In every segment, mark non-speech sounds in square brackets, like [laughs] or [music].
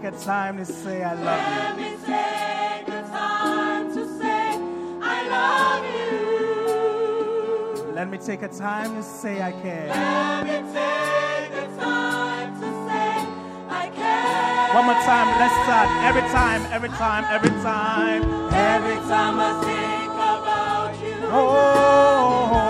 Take a time to say I love Let me take the time to say I love you. Let me take a time to say I care. Let me take the time to say I care. One more time, let's start. Every time, every time, every time. Every time I think about you. Oh,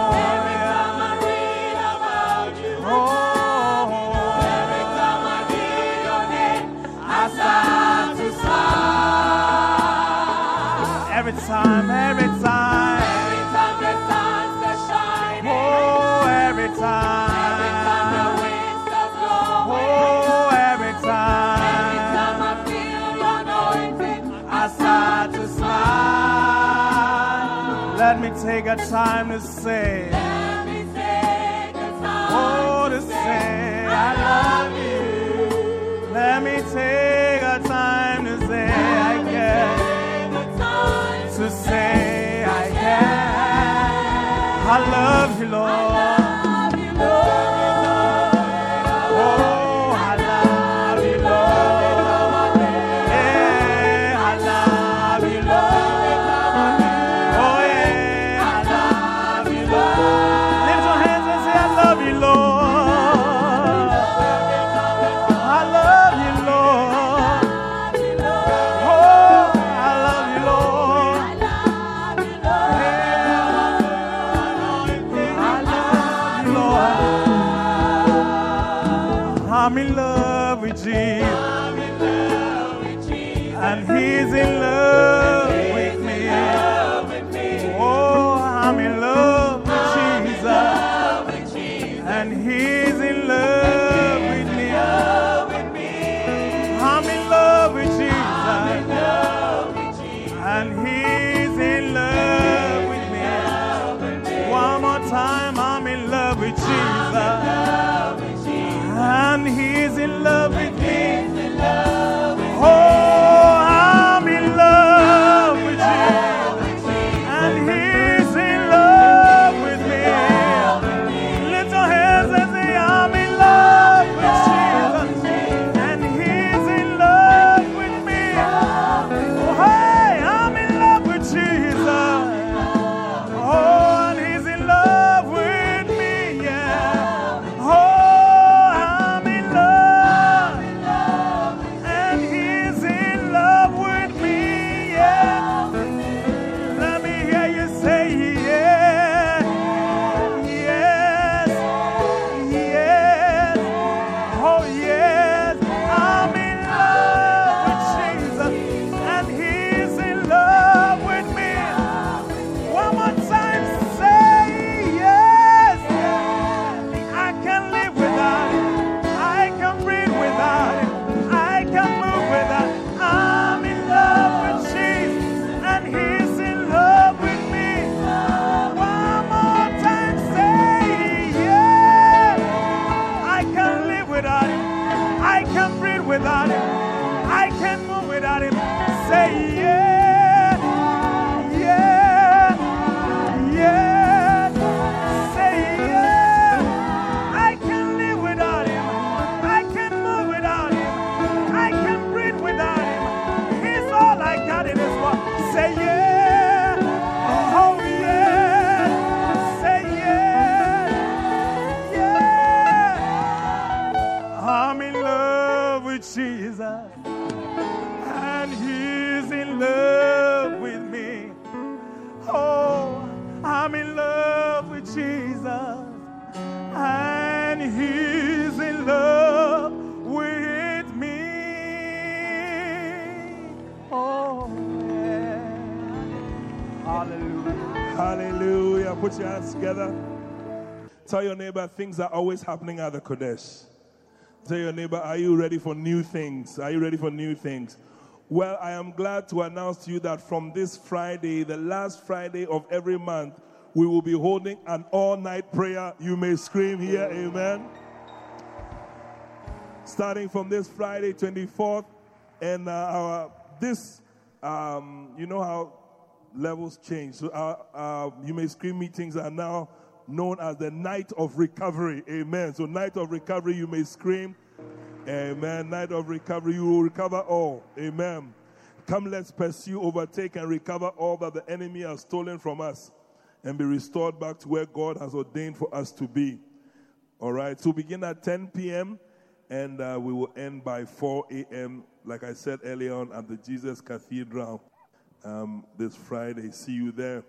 time, every time. Every time the sun starts shining. Oh, every Every time the time. wind starts blowing. Oh, every time. Every time. time I feel your anointing, I start to smile. Let me take a time to say, let me take the time oh, to to say I love you. I love you, Lord. Neighbor things are always happening at the Qodesh. Tell your neighbor, are you ready for new things? Are you ready for new things? Well, I am glad to announce to you that from this Friday, the last Friday of every month, we will be holding an all night prayer. You may scream here, amen. Starting from this Friday, 24th, and uh, our this, um, you know how levels change. So our, uh, you may scream meetings are now known as the night of recovery. Amen. So night of recovery, you may scream. Amen. Night of recovery, you will recover all. Amen. Come, let's pursue, overtake, and recover all that the enemy has stolen from us and be restored back to where God has ordained for us to be. All right. So begin at 10 p.m. and uh, we will end by 4 a.m. Like I said earlier on at the Jesus Cathedral um, this Friday. See you there.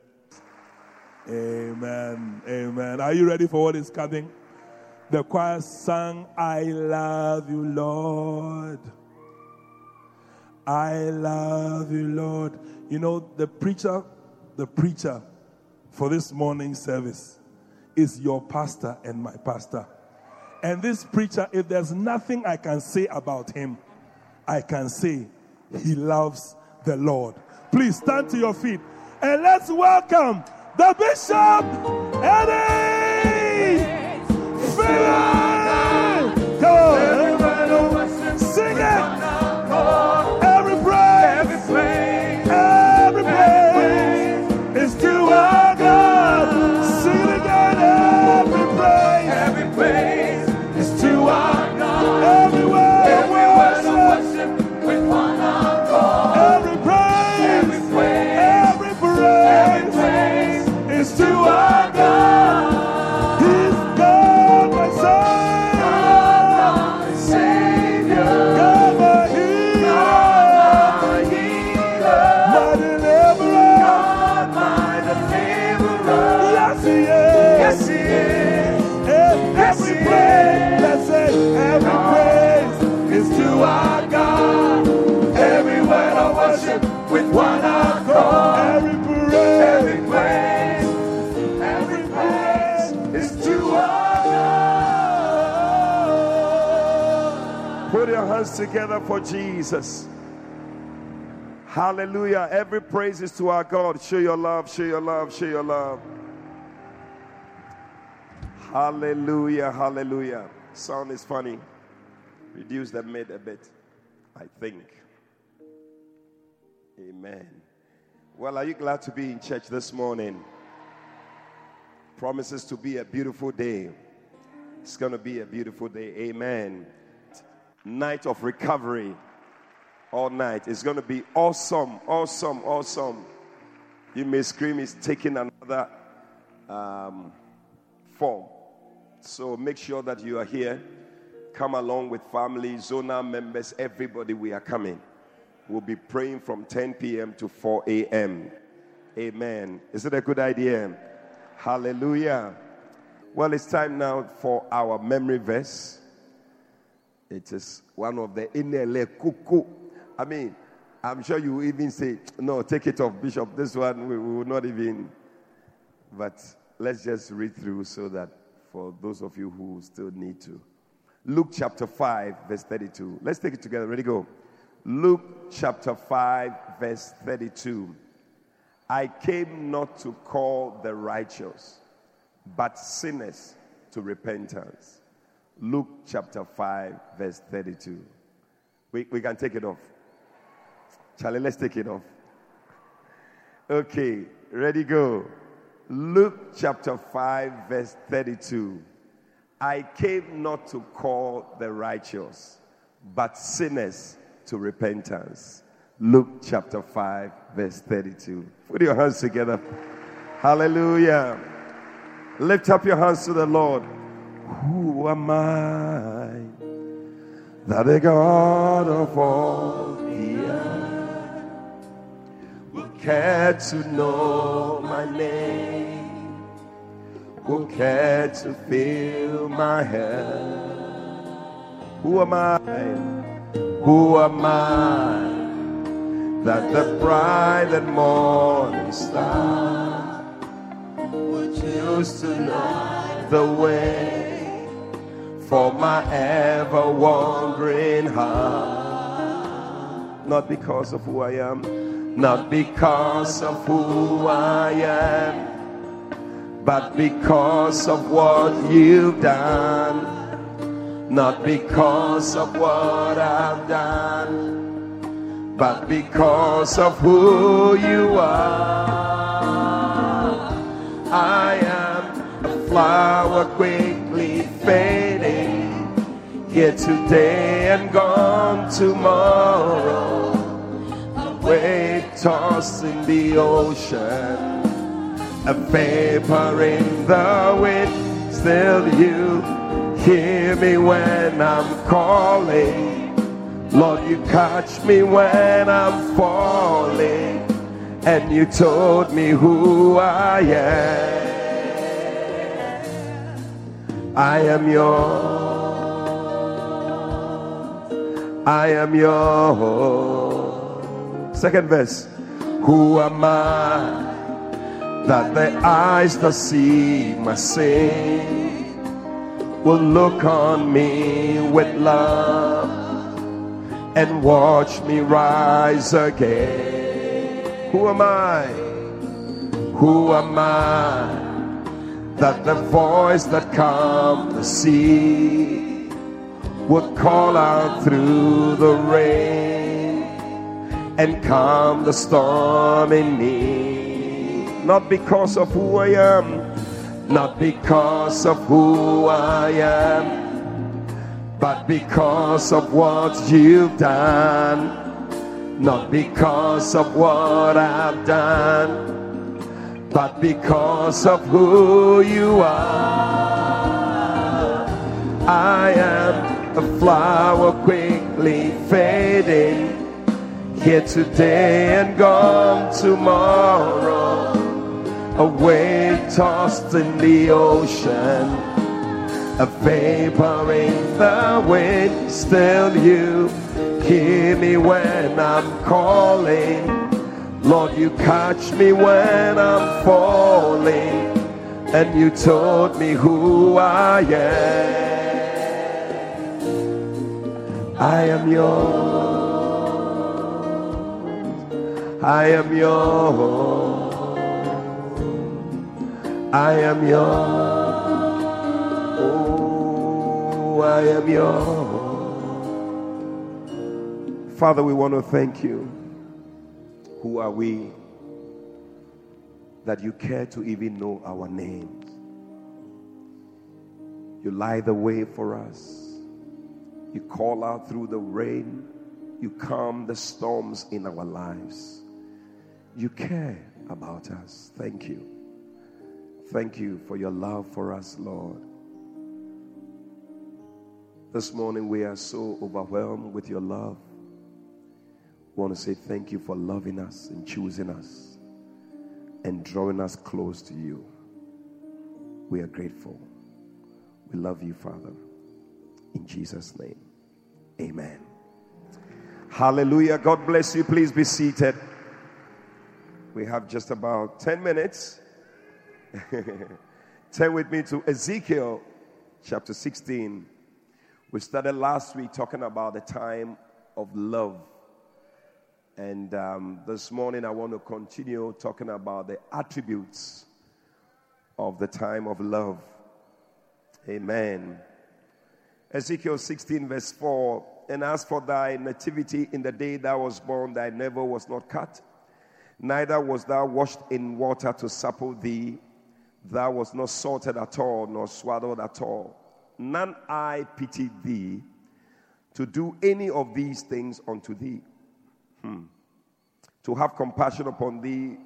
Amen. Amen. Are you ready for what is coming? The choir sang, I love you, Lord. I love you, Lord. You know, the preacher, the preacher for this morning service is your pastor and my pastor. And this preacher, if there's nothing I can say about him, I can say he loves the Lord. Please stand to your feet and let's welcome the Bishop Eddie Philip. Together for Jesus. Hallelujah. Every praise is to our God. Show your love, show your love, show your love. Hallelujah, hallelujah. Sound is funny. Reduce the mid a bit, I think. Amen. Well, are you glad to be in church this morning? Promises to be a beautiful day. It's going to be a beautiful day. Amen. Night of recovery. All night. It's going to be awesome, awesome, awesome. You may scream, it's taking another um, form. So make sure that you are here. Come along with family, Zona members, everybody. We are coming. We'll be praying from 10 p.m. to 4 a.m. Amen. Is it a good idea? Hallelujah. Well, it's time now for our memory verse. It is one of the Inele Kuku. I mean, I'm sure you even say, no, take it off, Bishop. This one we, we will not even. But let's just read through so that for those of you who still need to. Luke chapter 5, verse 32. Let's take it together. Ready, go. Luke chapter 5, verse 32. I came not to call the righteous, but sinners to repentance. Luke chapter 5, verse 32. We, we can take it off. Charlie, let's take it off. Okay, ready, go. Luke chapter 5, verse 32. I came not to call the righteous, but sinners to repentance. Luke chapter 5, verse 32. Put your hands together. Hallelujah. Lift up your hands to the Lord. Who am I that the God of all the earth would care to know my name? Who care to feel my head? Who am I? Who am I that the bright and morning star would choose to know the way for my ever wandering heart. Not because of who I am, not because of who I am, but because of what you've done. Not because of what I've done, but because of who you are. I am a flower quickly fading, here today and gone tomorrow. Wave tossed in the ocean, a vapor in the wind. Still, you hear me when I'm calling. Lord, you catch me when I'm falling, and you told me who I am. I am yours. I am yours. Second verse. Who am I that the eyes that see my sin will look on me with love and watch me rise again? Who am I? Who am I? that the voice that calmed the sea would call out through the rain and calm the storm in me. Not because of who I am, not because of who I am, but because of what you've done, not because of what I've done but because of who you are. I am a flower quickly fading, here today and gone tomorrow. A wave tossed in the ocean, a vapor in the wind. Still, you hear me when I'm calling. Lord, you catch me when I'm falling, and you told me who I am. I am yours. I am yours. I am yours. Oh, I am yours. Father, we want to thank you. Who are we that you care to even know our names? You light the way for us. You call out through the rain. You calm the storms in our lives. You care about us. Thank you. Thank you for your love for us, Lord. This morning we are so overwhelmed with your love We want to say thank you for loving us and choosing us and drawing us close to you. We are grateful. We love you, Father. In Jesus' name, amen. Hallelujah. God bless you. Please be seated. We have just about 10 minutes. [laughs] Turn with me to Ezekiel chapter 16. We started last week talking about the time of love. And um, this morning, I want to continue talking about the attributes of the time of love. Amen. Ezekiel 16, verse 4 And as for thy nativity in the day thou was born, thy navel was not cut, neither was thou washed in water to supple thee. Thou was not salted at all, nor swaddled at all. None I pitied thee to do any of these things unto thee. Hmm. To have compassion upon thee,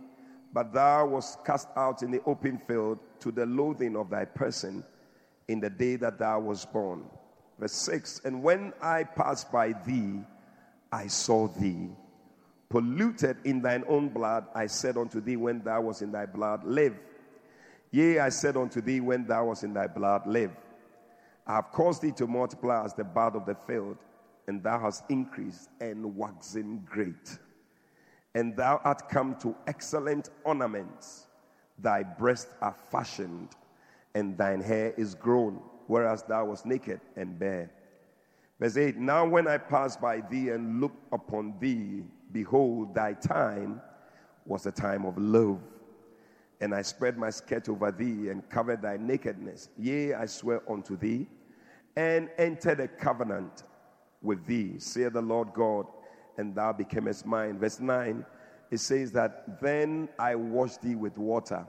but thou wast cast out in the open field to the loathing of thy person in the day that thou was born. Verse 6 And when I passed by thee, I saw thee. Polluted in thine own blood, I said unto thee, when thou was in thy blood, live. Yea, I said unto thee, when thou was in thy blood, live. I have caused thee to multiply as the bud of the field, and thou hast increased and waxen great. And thou art come to excellent ornaments. thy breasts are fashioned, and thine hair is grown, whereas thou wast naked and bare. Verse 8 Now when I passed by thee and looked upon thee, behold, thy time was a time of love. And I spread my skirt over thee and covered thy nakedness. Yea, I swear unto thee, and entered a covenant with thee, saith the Lord God, and thou becamest mine. Verse 9, it says that, Then I washed thee with water.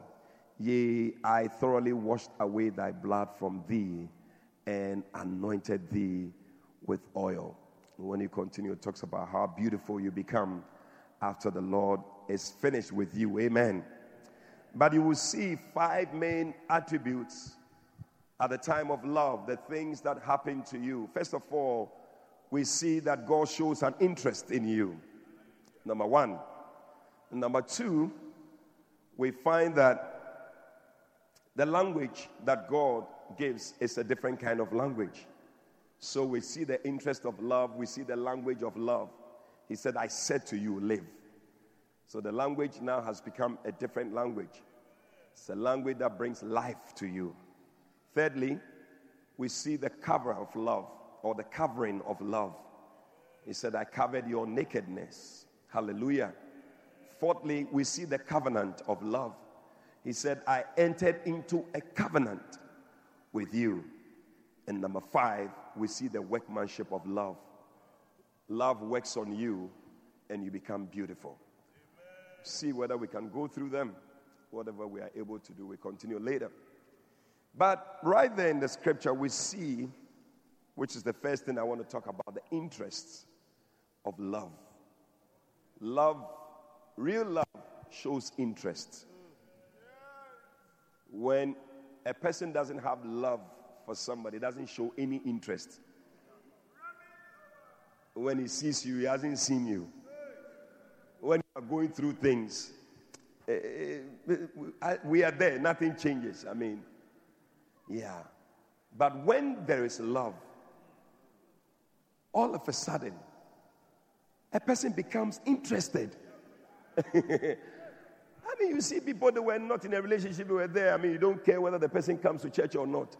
Yea, I thoroughly washed away thy blood from thee, and anointed thee with oil. When you continue, it talks about how beautiful you become after the Lord is finished with you. Amen. But you will see five main attributes at the time of love, the things that happen to you. First of all, we see that God shows an interest in you. Number one. Number two, we find that the language that God gives is a different kind of language. So we see the interest of love, we see the language of love. He said, I said to you, live. So the language now has become a different language. It's a language that brings life to you. Thirdly, we see the cover of love or the covering of love. He said, I covered your nakedness. Hallelujah. Fourthly, we see the covenant of love. He said, I entered into a covenant with you. And number five, we see the workmanship of love. Love works on you and you become beautiful. See whether we can go through them. Whatever we are able to do, we continue later. But right there in the scripture, we see, which is the first thing I want to talk about, the interests of love. Love, real love, shows interest. When a person doesn't have love for somebody, doesn't show any interest. When he sees you, he hasn't seen you. When you are going through things, eh, eh, we are there, nothing changes. I mean, yeah. But when there is love, all of a sudden, a person becomes interested. [laughs] I mean, you see people that were not in a relationship, were there. I mean, you don't care whether the person comes to church or not.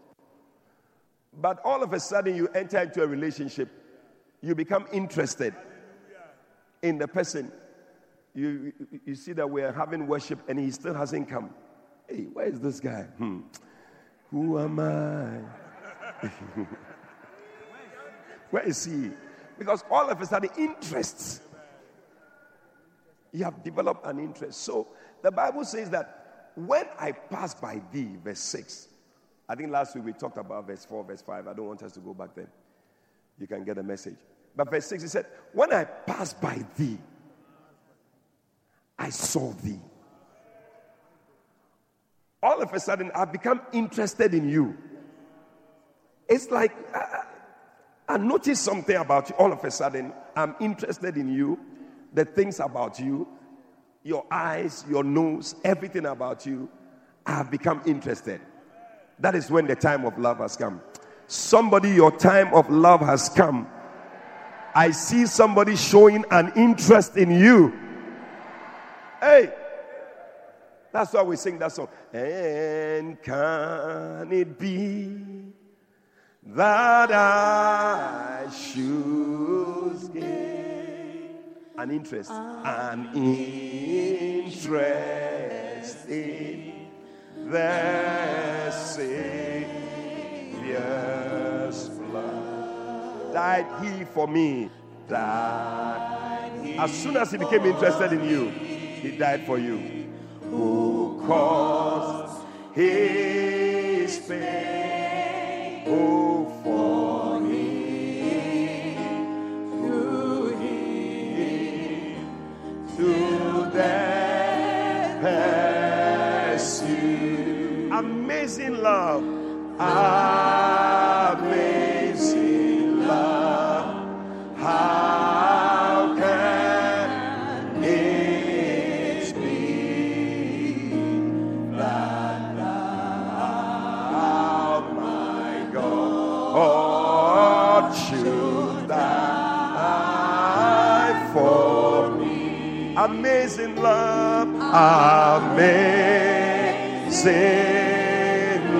But all of a sudden, you enter into a relationship, you become interested in the person. You, you see that we're having worship and he still hasn't come. Hey, where is this guy? Hmm. Who am I? [laughs] where is he? Because all of a sudden, interests. You have developed an interest. So the Bible says that when I pass by thee, verse 6, I think last week we talked about verse 4, verse 5. I don't want us to go back then. You can get a message. But verse 6, he said, When I pass by thee, I saw thee. All of a sudden, I've become interested in you. It's like I, I noticed something about you. All of a sudden, I'm interested in you, the things about you, your eyes, your nose, everything about you. I have become interested. That is when the time of love has come. Somebody, your time of love has come. I see somebody showing an interest in you. Hey, that's why we sing that song. And can it be that I should gain an interest, ah. an interest in the Savior's blood. Died he for me. Died. As soon as he became interested in you, he died for you. Who caused his pain? Amazing love. Amazing love. How can it be that thou, my God, should die for me? Amazing love, amazing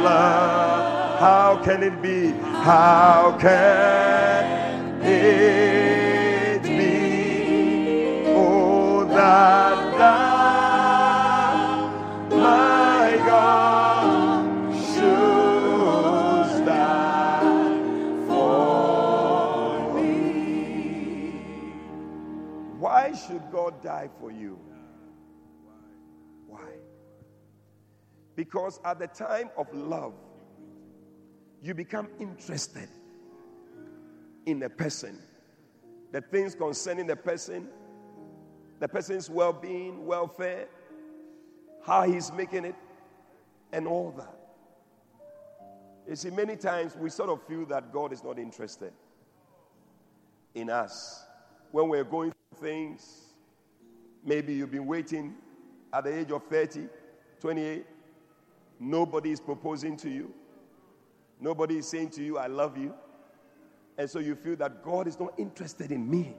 love. How can it be? How can it be? Oh, that thou, my God, should die for me. Why should God die for you? Why? Because at the time of love, you become interested in a person, the things concerning the person, the person's well being, welfare, how he's making it, and all that. You see, many times we sort of feel that God is not interested in us. When we're going through things, maybe you've been waiting at the age of 30, 28, nobody is proposing to you, nobody is saying to you, I love you. And so you feel that God is not interested in me.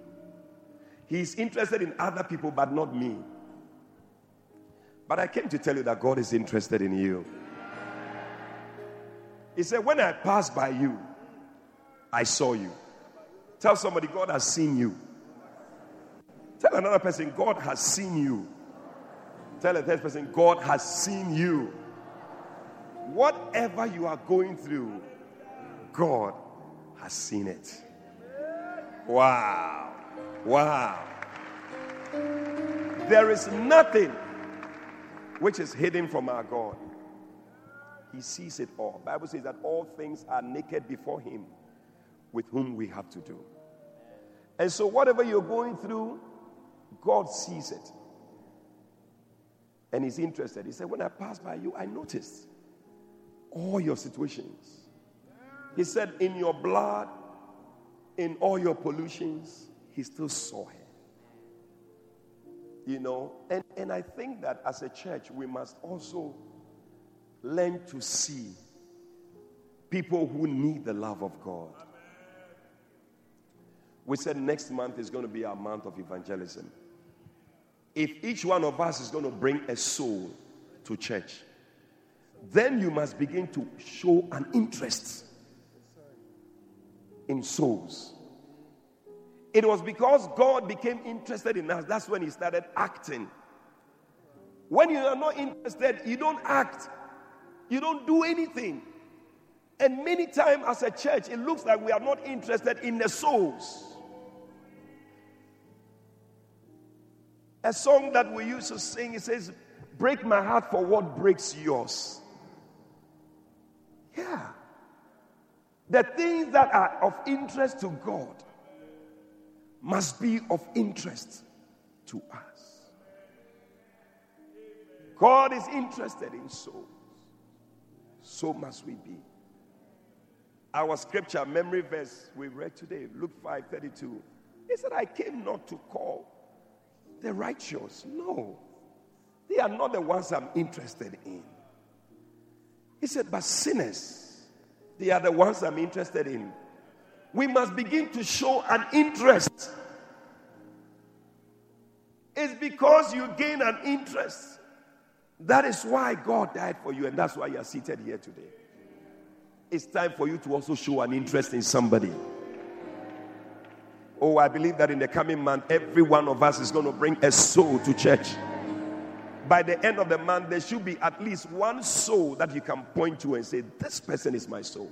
He's interested in other people, but not me. But I came to tell you that God is interested in you. He said, When I passed by you, I saw you. Tell somebody, God has seen you. Tell another person, God has seen you. Tell a third person, God has seen you. Whatever you are going through, God has seen it. Wow. Wow. There is nothing which is hidden from our God. He sees it all. Bible says that all things are naked before him with whom we have to do. And so whatever you're going through, God sees it. And he's interested. He said, When I passed by you, I noticed all your situations. He said, In your blood, in all your pollutions, he still saw her. You know, and, and I think that as a church, we must also learn to see people who need the love of God. We said next month is going to be our month of evangelism. If each one of us is going to bring a soul to church, then you must begin to show an interest in souls. It was because God became interested in us. That's when He started acting. When you are not interested, you don't act, you don't do anything. And many times as a church, it looks like we are not interested in the souls. A song that we used to sing, it says, Break my heart for what breaks yours. Yeah. The things that are of interest to God must be of interest to us. God is interested in souls. So must we be. Our scripture memory verse we read today, Luke 5 32. He said, I came not to call the righteous. No. They are not the ones I'm interested in. He said, but sinners, they are the ones I'm interested in. We must begin to show an interest. It's because you gain an interest. That is why God died for you, and that's why you are seated here today. It's time for you to also show an interest in somebody. Oh, I believe that in the coming month, every one of us is going to bring a soul to church. By the end of the month, there should be at least one soul that you can point to and say, This person is my soul.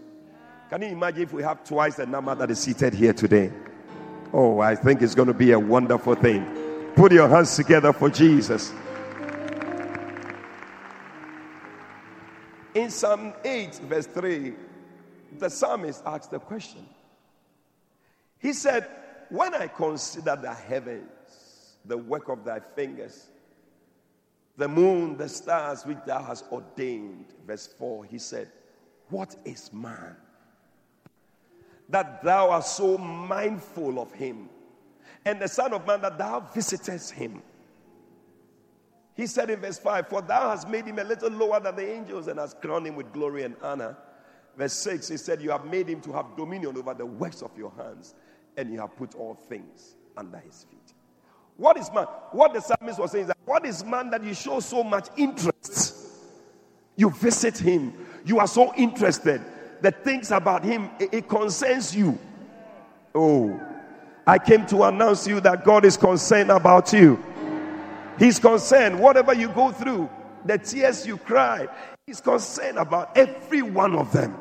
Can you imagine if we have twice the number that is seated here today? Oh, I think it's going to be a wonderful thing. Put your hands together for Jesus. In Psalm 8, verse 3, the psalmist asked the question. He said, When I consider the heavens, the work of thy fingers, the moon, the stars which thou hast ordained, verse 4, he said, What is man? That thou art so mindful of him, and the Son of Man that thou visitest him. He said in verse 5, For thou hast made him a little lower than the angels and hast crowned him with glory and honor. Verse 6, he said, You have made him to have dominion over the works of your hands, and you have put all things under his feet. What is man? What the psalmist was saying is that what is man that you show so much interest You visit him. You are so interested. The things about him, it, it concerns you. Oh, I came to announce you that God is concerned about you. He's concerned. Whatever you go through, the tears you cry, He's concerned about every one of them.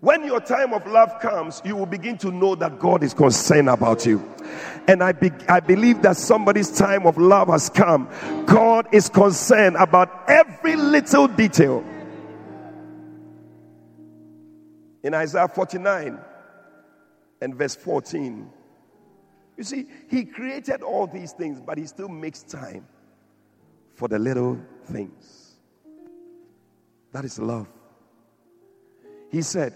When your time of love comes, you will begin to know that God is concerned about you. And I, be, I believe that somebody's time of love has come. God is concerned about every little detail. In Isaiah 49 and verse 14, you see, He created all these things, but He still makes time for the little things. That is love. He said,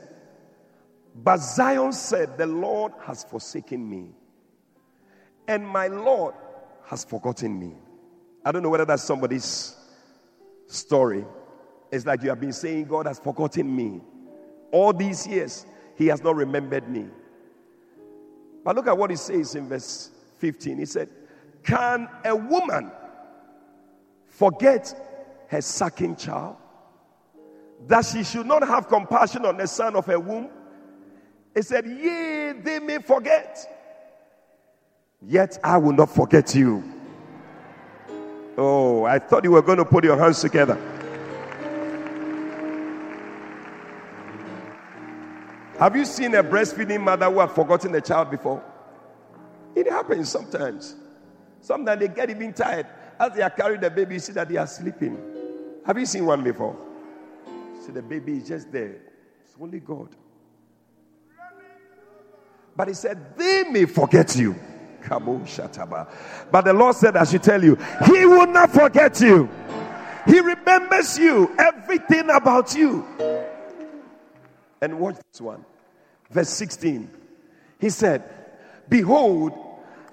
But Zion said, The Lord has forsaken me, and my Lord has forgotten me. I don't know whether that's somebody's story. It's like you have been saying, God has forgotten me. All these years, He has not remembered me. But look at what He says in verse 15. He said, Can a woman forget her sucking child? That she should not have compassion on the son of her womb? He said, Yea, they may forget, yet I will not forget you. Oh, I thought you were going to put your hands together. Have you seen a breastfeeding mother who had forgotten the child before? It happens sometimes. Sometimes they get even tired. As they are carrying the baby, you see that they are sleeping. Have you seen one before? See, the baby is just there. It's only God. But he said, They may forget you. But the Lord said, I should tell you, He will not forget you. He remembers you, everything about you. And watch this one. Verse 16. He said, Behold,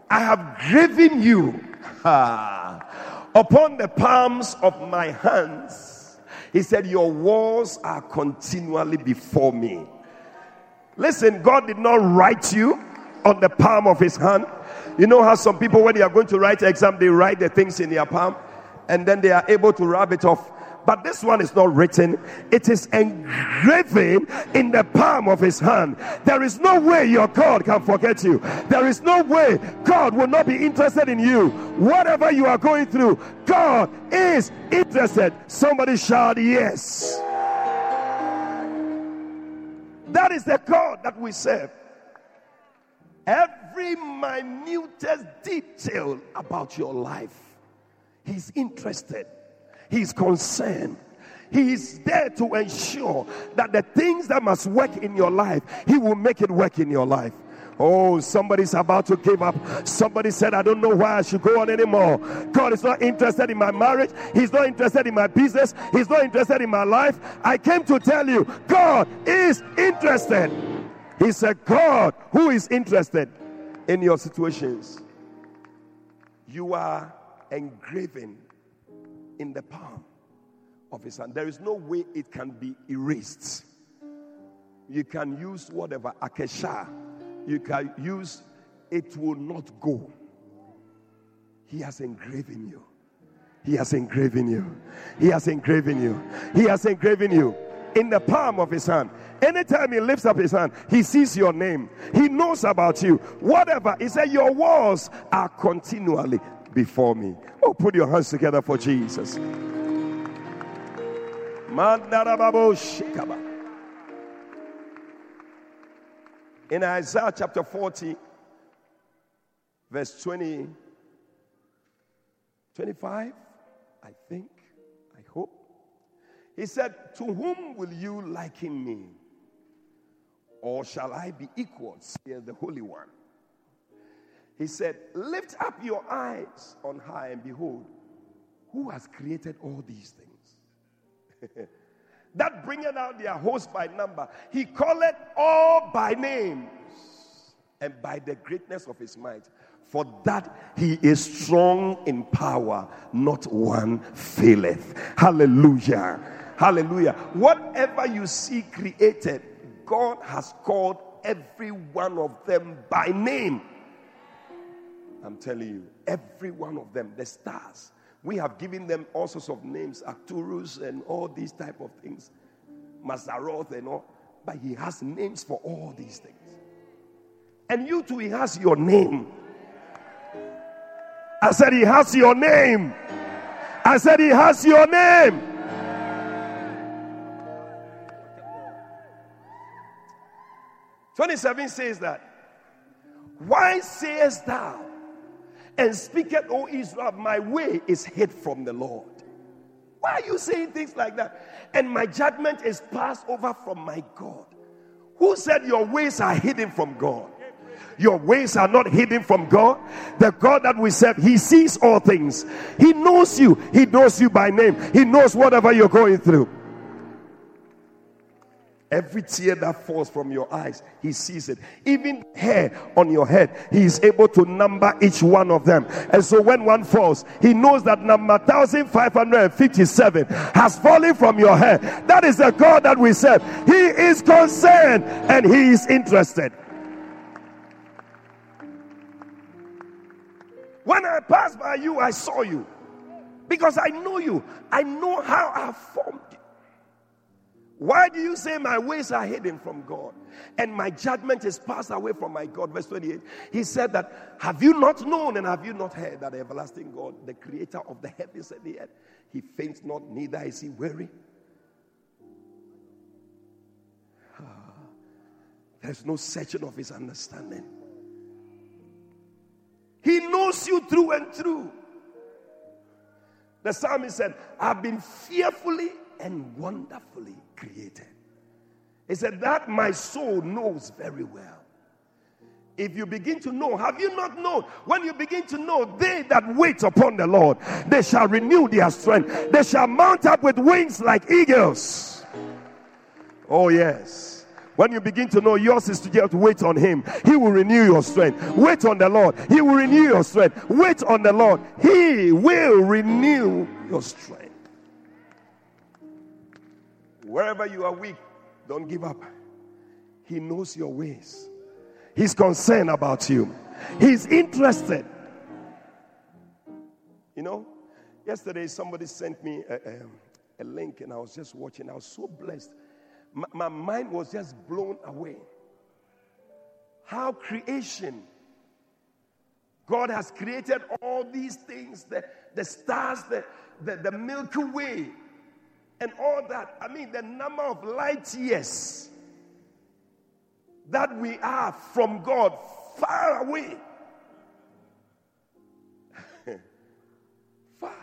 I have graven you upon the palms of my hands. He said, Your walls are continually before me. Listen, God did not write you on the palm of his hand. You know how some people, when they are going to write an exam, they write the things in their palm and then they are able to rub it off. But this one is not written, it is engraven in the palm of his hand. There is no way your God can forget you. There is no way God will not be interested in you. Whatever you are going through, God is interested. Somebody shout, Yes. That is the God that we serve. Every minutest detail about your life, He's interested, He's concerned. He is there to ensure that the things that must work in your life, He will make it work in your life. Oh, somebody's about to give up. Somebody said, I don't know why I should go on anymore. God is not interested in my marriage. He's not interested in my business. He's not interested in my life. I came to tell you, God is interested. He's a God who is interested in your situations. You are engraven in the palm of his hand. There is no way it can be erased. You can use whatever, akesha, you can use, it will not go. He has engraven you. He has engraven you. He has engraven you. He has engraven you in the palm of his hand. Anytime he lifts up his hand, he sees your name. He knows about you. Whatever. He said, Your walls are continually before me. Oh, put your hands together for Jesus. In Isaiah chapter 40, verse 20, 25, I think. He said, To whom will you liken me? Or shall I be equal? says the Holy One. He said, Lift up your eyes on high and behold, who has created all these things? [laughs] that bringeth out their host by number. He calleth all by names and by the greatness of his might. For that he is strong in power, not one faileth. Hallelujah. Hallelujah. Whatever you see created, God has called every one of them by name. I'm telling you, every one of them, the stars, We have given them all sorts of names, Arcturus and all these type of things, Mazzaroth and all. But he has names for all these things. And you too, he has your name. I said, He has your name. I said, He has your name. Twenty-seven says that. Why sayest thou and speaketh, O Israel, my way is hid from the Lord? Why are you saying things like that? And my judgment is passed over from my God. Who said your ways are hidden from God? Your ways are not hidden from God. The God that we serve, He sees all things. He knows you. He knows you by name. He knows whatever you're going through. Every tear that falls from your eyes, He sees it. Even hair on your head, He is able to number each one of them. And so when one falls, He knows that number 1557 has fallen from your head. That is the God that we serve. He is concerned and He is interested. When I passed by you, I saw you. Because I know you. I know how I formed. Why do you say my ways are hidden from God and my judgment is passed away from my God? Verse 28. He said that, Have you not known and have you not heard that the everlasting God, the creator of the heavens and the earth, he faints not, neither is he weary? Ah, there's no searching of his understanding. He knows you through and through. The psalmist said, I've been fearfully and wonderfully created. He said, That my soul knows very well. If you begin to know, have you not known? When you begin to know, they that wait upon the Lord, they shall renew their strength. They shall mount up with wings like eagles. Oh, yes. When you begin to know yours is to just wait on Him, He will renew your strength. Wait on the Lord, He will renew your strength. Wait on the Lord, He will renew your strength. Wherever you are weak, don't give up. He knows your ways, He's concerned about you, He's interested. You know, yesterday somebody sent me a, a, a link and I was just watching. I was so blessed my, my mind was just blown away. How creation, God has created all these things the, the stars, the, the, the Milky Way, and all that. I mean, the number of light years that we are from God far away. [laughs] far.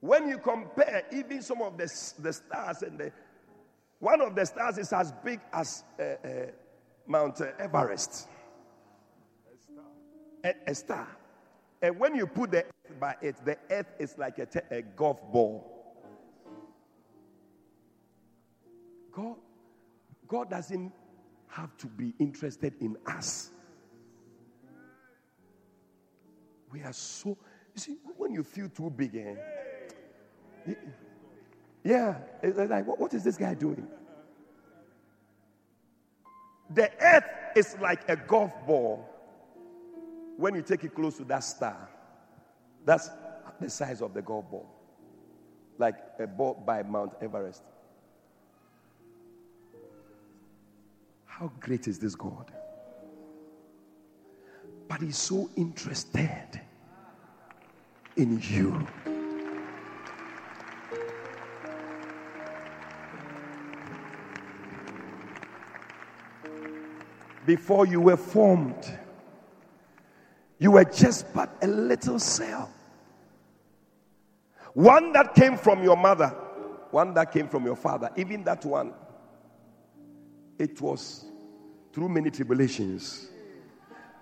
When you compare even some of the, the stars and the one of the stars is as big as uh, uh, Mount Everest. A star. A, star. And when you put the earth by it, the earth is like a, a golf ball. God, God doesn't have to be interested in us. We are so, you see, when you feel too big, eh, yeah, it's like, what, what is this guy doing? The earth is like a golf ball when you take it close to that star. That's the size of the golf ball, like a ball by Mount Everest. How great is this God? But He's so interested in you. before you were formed. You were just but a little cell. One that came from your mother, one that came from your father, even that one, it was through many tribulations.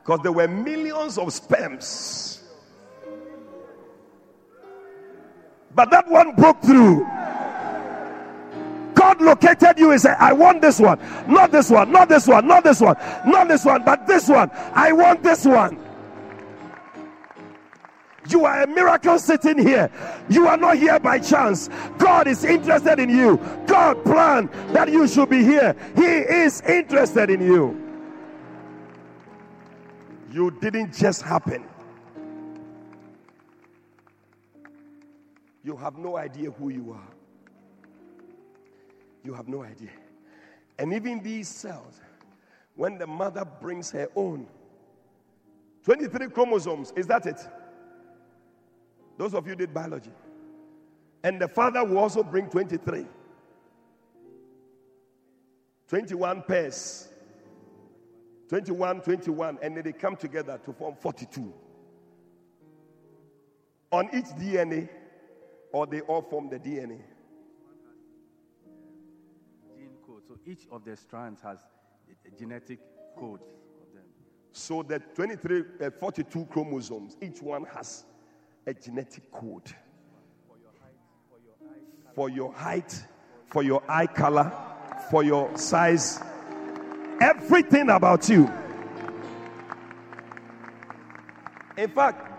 Because there were millions of sperms. But that one broke through. God located you and said, I want this one, not this one, not this one, not this one, not this one, but this one. I want this one. You are a miracle sitting here. You are not here by chance. God is interested in you. God planned that you should be here. He is interested in you. You didn't just happen. You have no idea who you are. You have no idea. And even these cells, when the mother brings her own 23 chromosomes, is that it? Those of you did biology. And the father will also bring 23. 21 pairs. 21, 21, and then they come together to form 42. On each DNA, or they all form the DNA. Gene code. So each of the strands has genetic code of them. So the 23, uh, 42 chromosomes, each one has a genetic code. For your height, for your eye color, for your size, everything about you. In fact,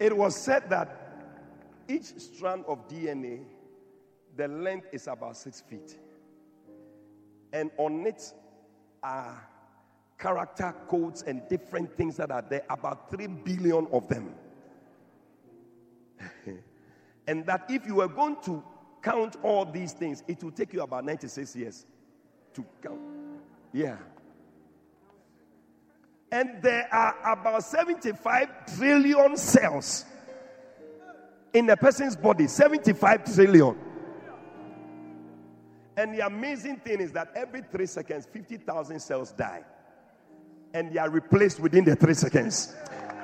it was said that each strand of DNA, the length is about six feet. And on it are character codes and different things that are there, about 3 billion of them. And that if you were going to count all these things, it will take you about 96 years to count. Yeah. And there are about 75 trillion cells in a person's body. 75 trillion. And the amazing thing is that every three seconds, 50,000 cells die. And they are replaced within the three seconds.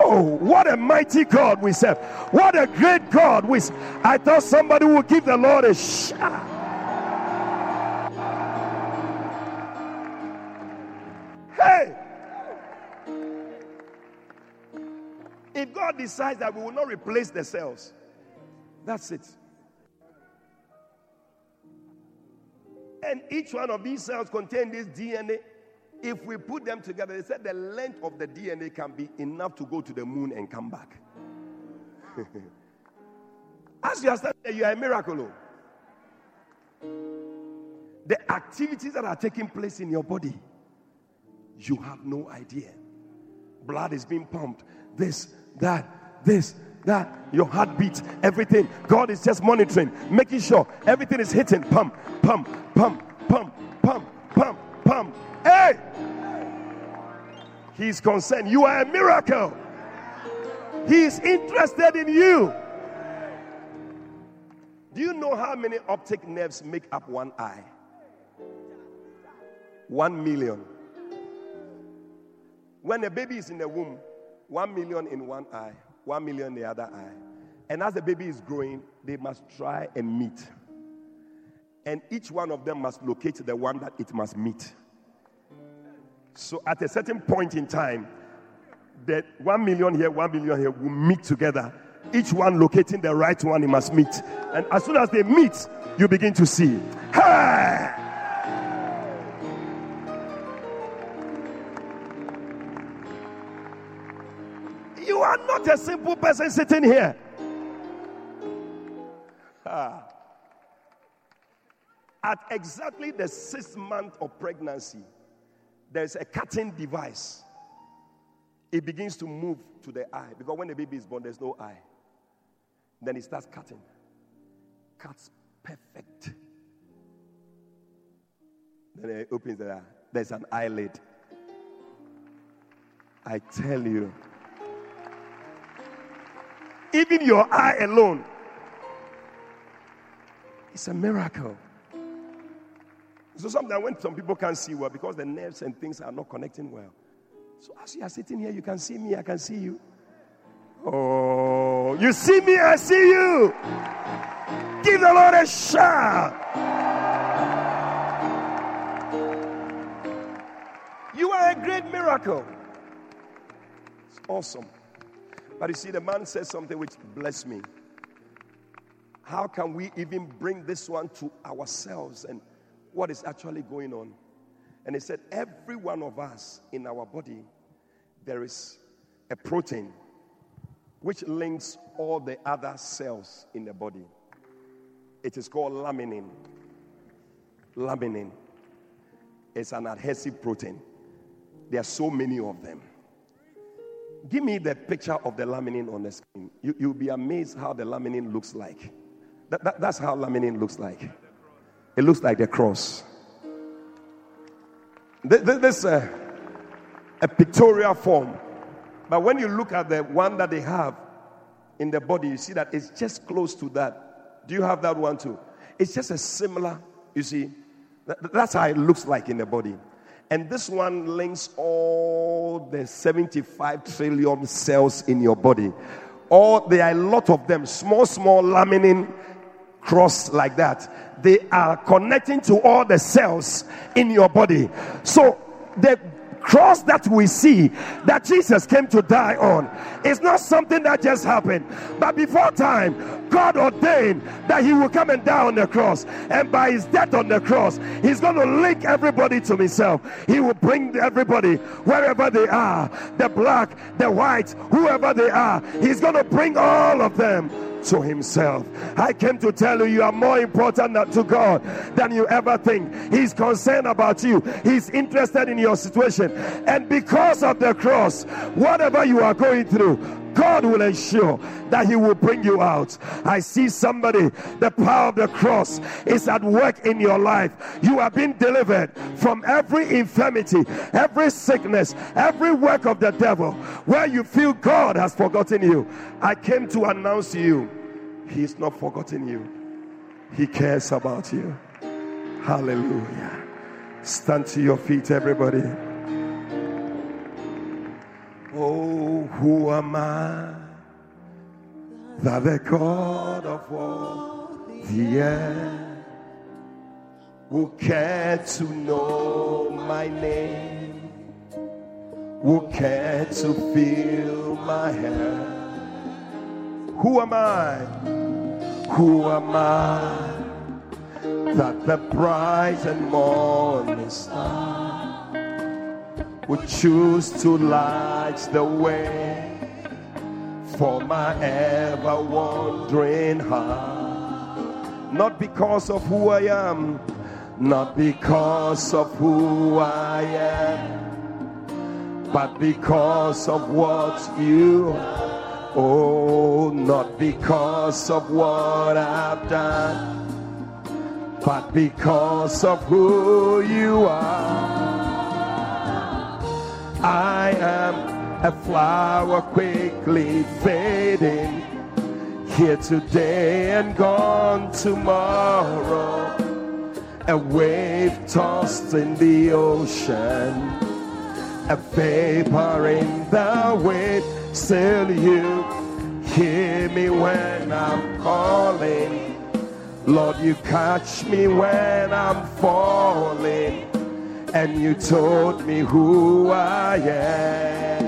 Oh, what a mighty God we serve. What a great God we serve. I thought somebody would give the Lord a shout. Hey! If God decides that we will not replace the cells, that's it. And each one of these cells contain this DNA. If we put them together, they said the length of the DNA can be enough to go to the moon and come back. [laughs] As you are standing you are a miracle. oh. The activities that are taking place in your body, you have no idea. Blood is being pumped. This, that, this, that, your heartbeat, everything. God is just monitoring, making sure everything is hitting. Pump, pump, pump, pump, pump, pump, pump. He's concerned. You are a miracle. He is interested in you. Do you know how many optic nerves make up one eye? One million. When a baby is in the womb, one million in one eye, one million in the other eye. And as the baby is growing, they must try and meet. And each one of them must locate the one that it must meet. So at a certain point in time, that one million here, one million here will meet together. Each one locating the right one, it must meet. And as soon as they meet, you begin to see. Hey! You are not a simple person sitting here. Ah. At exactly the sixth month of pregnancy, there's a cutting device. It begins to move to the eye because when the baby is born, there's no eye. Then it starts cutting. Cuts perfect. Then it opens the eye. There's an eyelid. I tell you. Even your eye alone it's a miracle. So sometimes when some people can't see well because the nerves and things are not connecting well. So as you are sitting here, you can see me, I can see you. Oh, you see me, I see you. Give the Lord a shout. You are a great miracle. It's awesome. But you see, the man says something which blessed me. How can we even bring this one to ourselves and what is actually going on? And he said, Every one of us in our body, there is a protein which links all the other cells in the body. It is called laminin. Laminin. It's an adhesive protein. There are so many of them. Give me the picture of the laminin on the screen. You, you'll be amazed how the laminin looks like. That, that, that's how laminin looks like. It looks like the cross. This, this uh, a pictorial form. But when you look at the one that they have in the body, you see that it's just close to that. Do you have that one too? It's just a similar, you see. That, that's how it looks like in the body. And this one links all the 75 trillion cells in your body. All there are a lot of them, small, small laminin cross like that. They are connecting to all the cells in your body. So the cross that we see that Jesus came to die on is not something that just happened, but before time, God ordained that He will come and die on the cross, and by His death on the cross, He's going to link everybody to Himself. He will bring everybody wherever they are the black, the white, whoever they are, He's going to bring all of them to himself. I came to tell you, you are more important to God than you ever think. He's concerned about you, He's interested in your situation. And because of the cross, whatever you are going through, God will ensure that He will bring you out. I see somebody, the power of the cross is at work in your life. You have been delivered from every infirmity, every sickness, every work of the devil where you feel God has forgotten you. I came to announce to you, He's not forgotten you, He cares about you. Hallelujah. Stand to your feet, everybody. Oh, who am I that the God of all the earth will care to know my name, will care to feel my hair? Who am I? Who am I that the bright and morning star? Would choose to light the way for my ever wandering heart. Not because of who I am, not because of who I am, but because of what you are. Oh, not because of what I've done, but because of who you are. I am a flower quickly fading, here today and gone tomorrow. A wave tossed in the ocean, a vapor in the wind. Still, you hear me when I'm calling. Lord, you catch me when I'm falling and you told me who I am.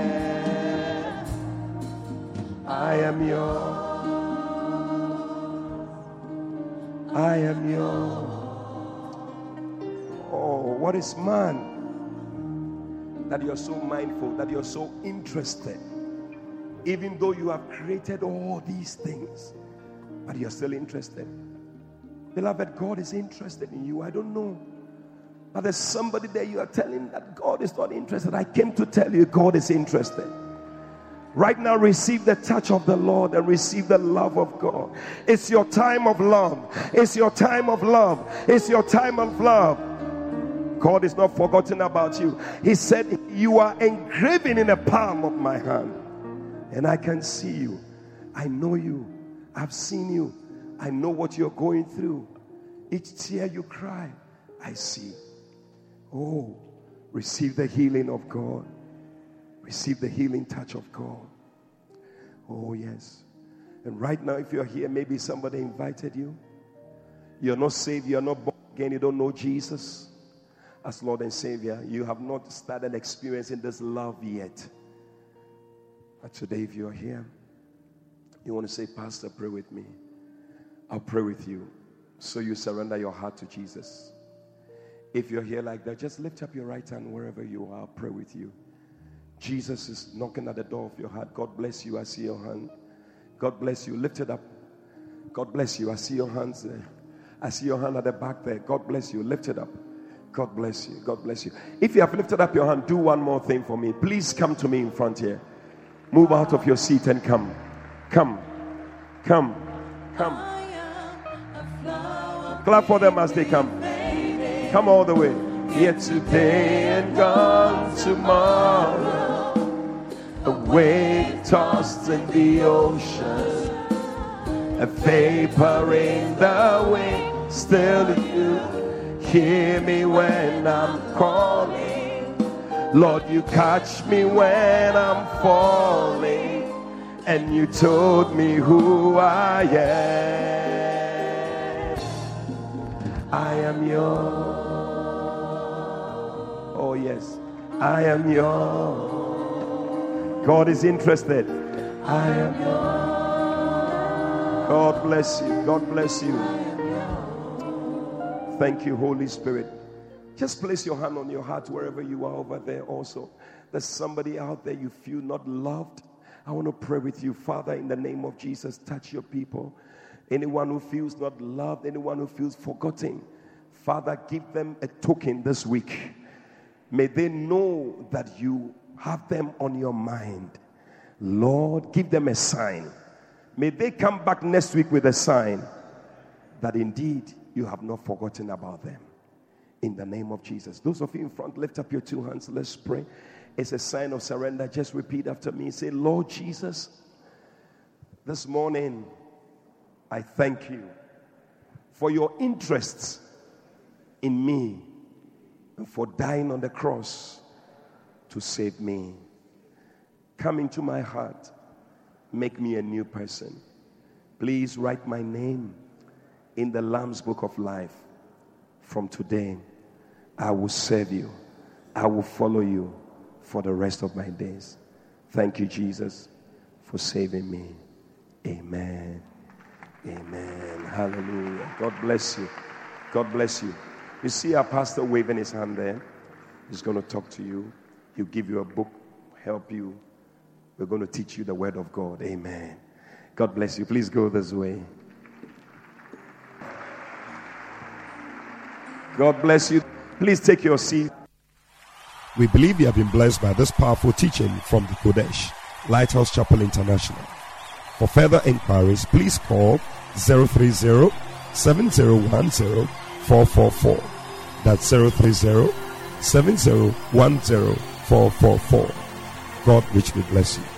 I am yours. I am yours. Oh, what is man that you're so mindful, that you're so interested, even though you have created all these things, but you're still interested. Beloved, God is interested in you. I don't know but there's somebody there you are telling that God is not interested. I came to tell you God is interested. Right now, receive the touch of the Lord and receive the love of God. It's your time of love. It's your time of love. It's your time of love. God is not forgotten about you. He said, You are engraven in the palm of my hand, and I can see you. I know you. I've seen you. I know what you're going through. Each tear you cry, I see. Oh, receive the healing of God. Receive the healing touch of God. Oh, yes. And right now, if you're here, maybe somebody invited you. You're not saved, you're not born again, you don't know Jesus as Lord and Savior. You have not started experiencing this love yet. But today, if you're here, you want to say, Pastor, pray with me. I'll pray with you. So you surrender your heart to Jesus. If you're here like that, just lift up your right hand wherever you are. I'll pray with you. Jesus is knocking at the door of your heart. God bless you. I see your hand. God bless you. Lift it up. God bless you. I see your hands there. I see your hand at the back there. God bless you. Lift it up. God bless you. God bless you. If you have lifted up your hand, do one more thing for me. Please come to me in front here. Move out of your seat and come. Come, come, come. Clap for them as they come. Come all the way. Here today and gone tomorrow. A wave tossed in the ocean. A vapor in the wind. Still you hear me when I'm calling. Lord, you catch me when I'm falling. And you told me who I am. I am yours. Oh, yes. I am yours. God is interested. I am yours. God bless you. God bless you. Thank you, Holy Spirit. Just place your hand on your heart wherever you are over there, also. There's somebody out there you feel not loved. I want to pray with you, Father, in the name of Jesus. Touch your people. Anyone who feels not loved, anyone who feels forgotten, Father, give them a token this week. May they know that you have them on your mind. Lord, give them a sign. May they come back next week with a sign that indeed you have not forgotten about them. In the name of Jesus. Those of you in front, lift up your two hands. Let's pray. It's a sign of surrender. Just repeat after me. Say, Lord Jesus, this morning I thank you for your interests in me for dying on the cross to save me. Come into my heart, make me a new person. Please write my name in the Lamb's book of life. From today, I will serve you, I will follow you for the rest of my days. Thank you, Jesus, for saving me. Amen. Amen. Hallelujah. God bless you. God bless you. You see our pastor waving his hand there? He's going to talk to you. He'll give you a book, help you. We're going to teach you the word of God. Amen. God bless you. Please go this way. God bless you. Please take your seat. We believe you have been blessed by this powerful teaching from the Qodesh, Lighthouse Chapel International. For further inquiries, please call 030 7010 444. That's 030 7010 444. God richly bless you.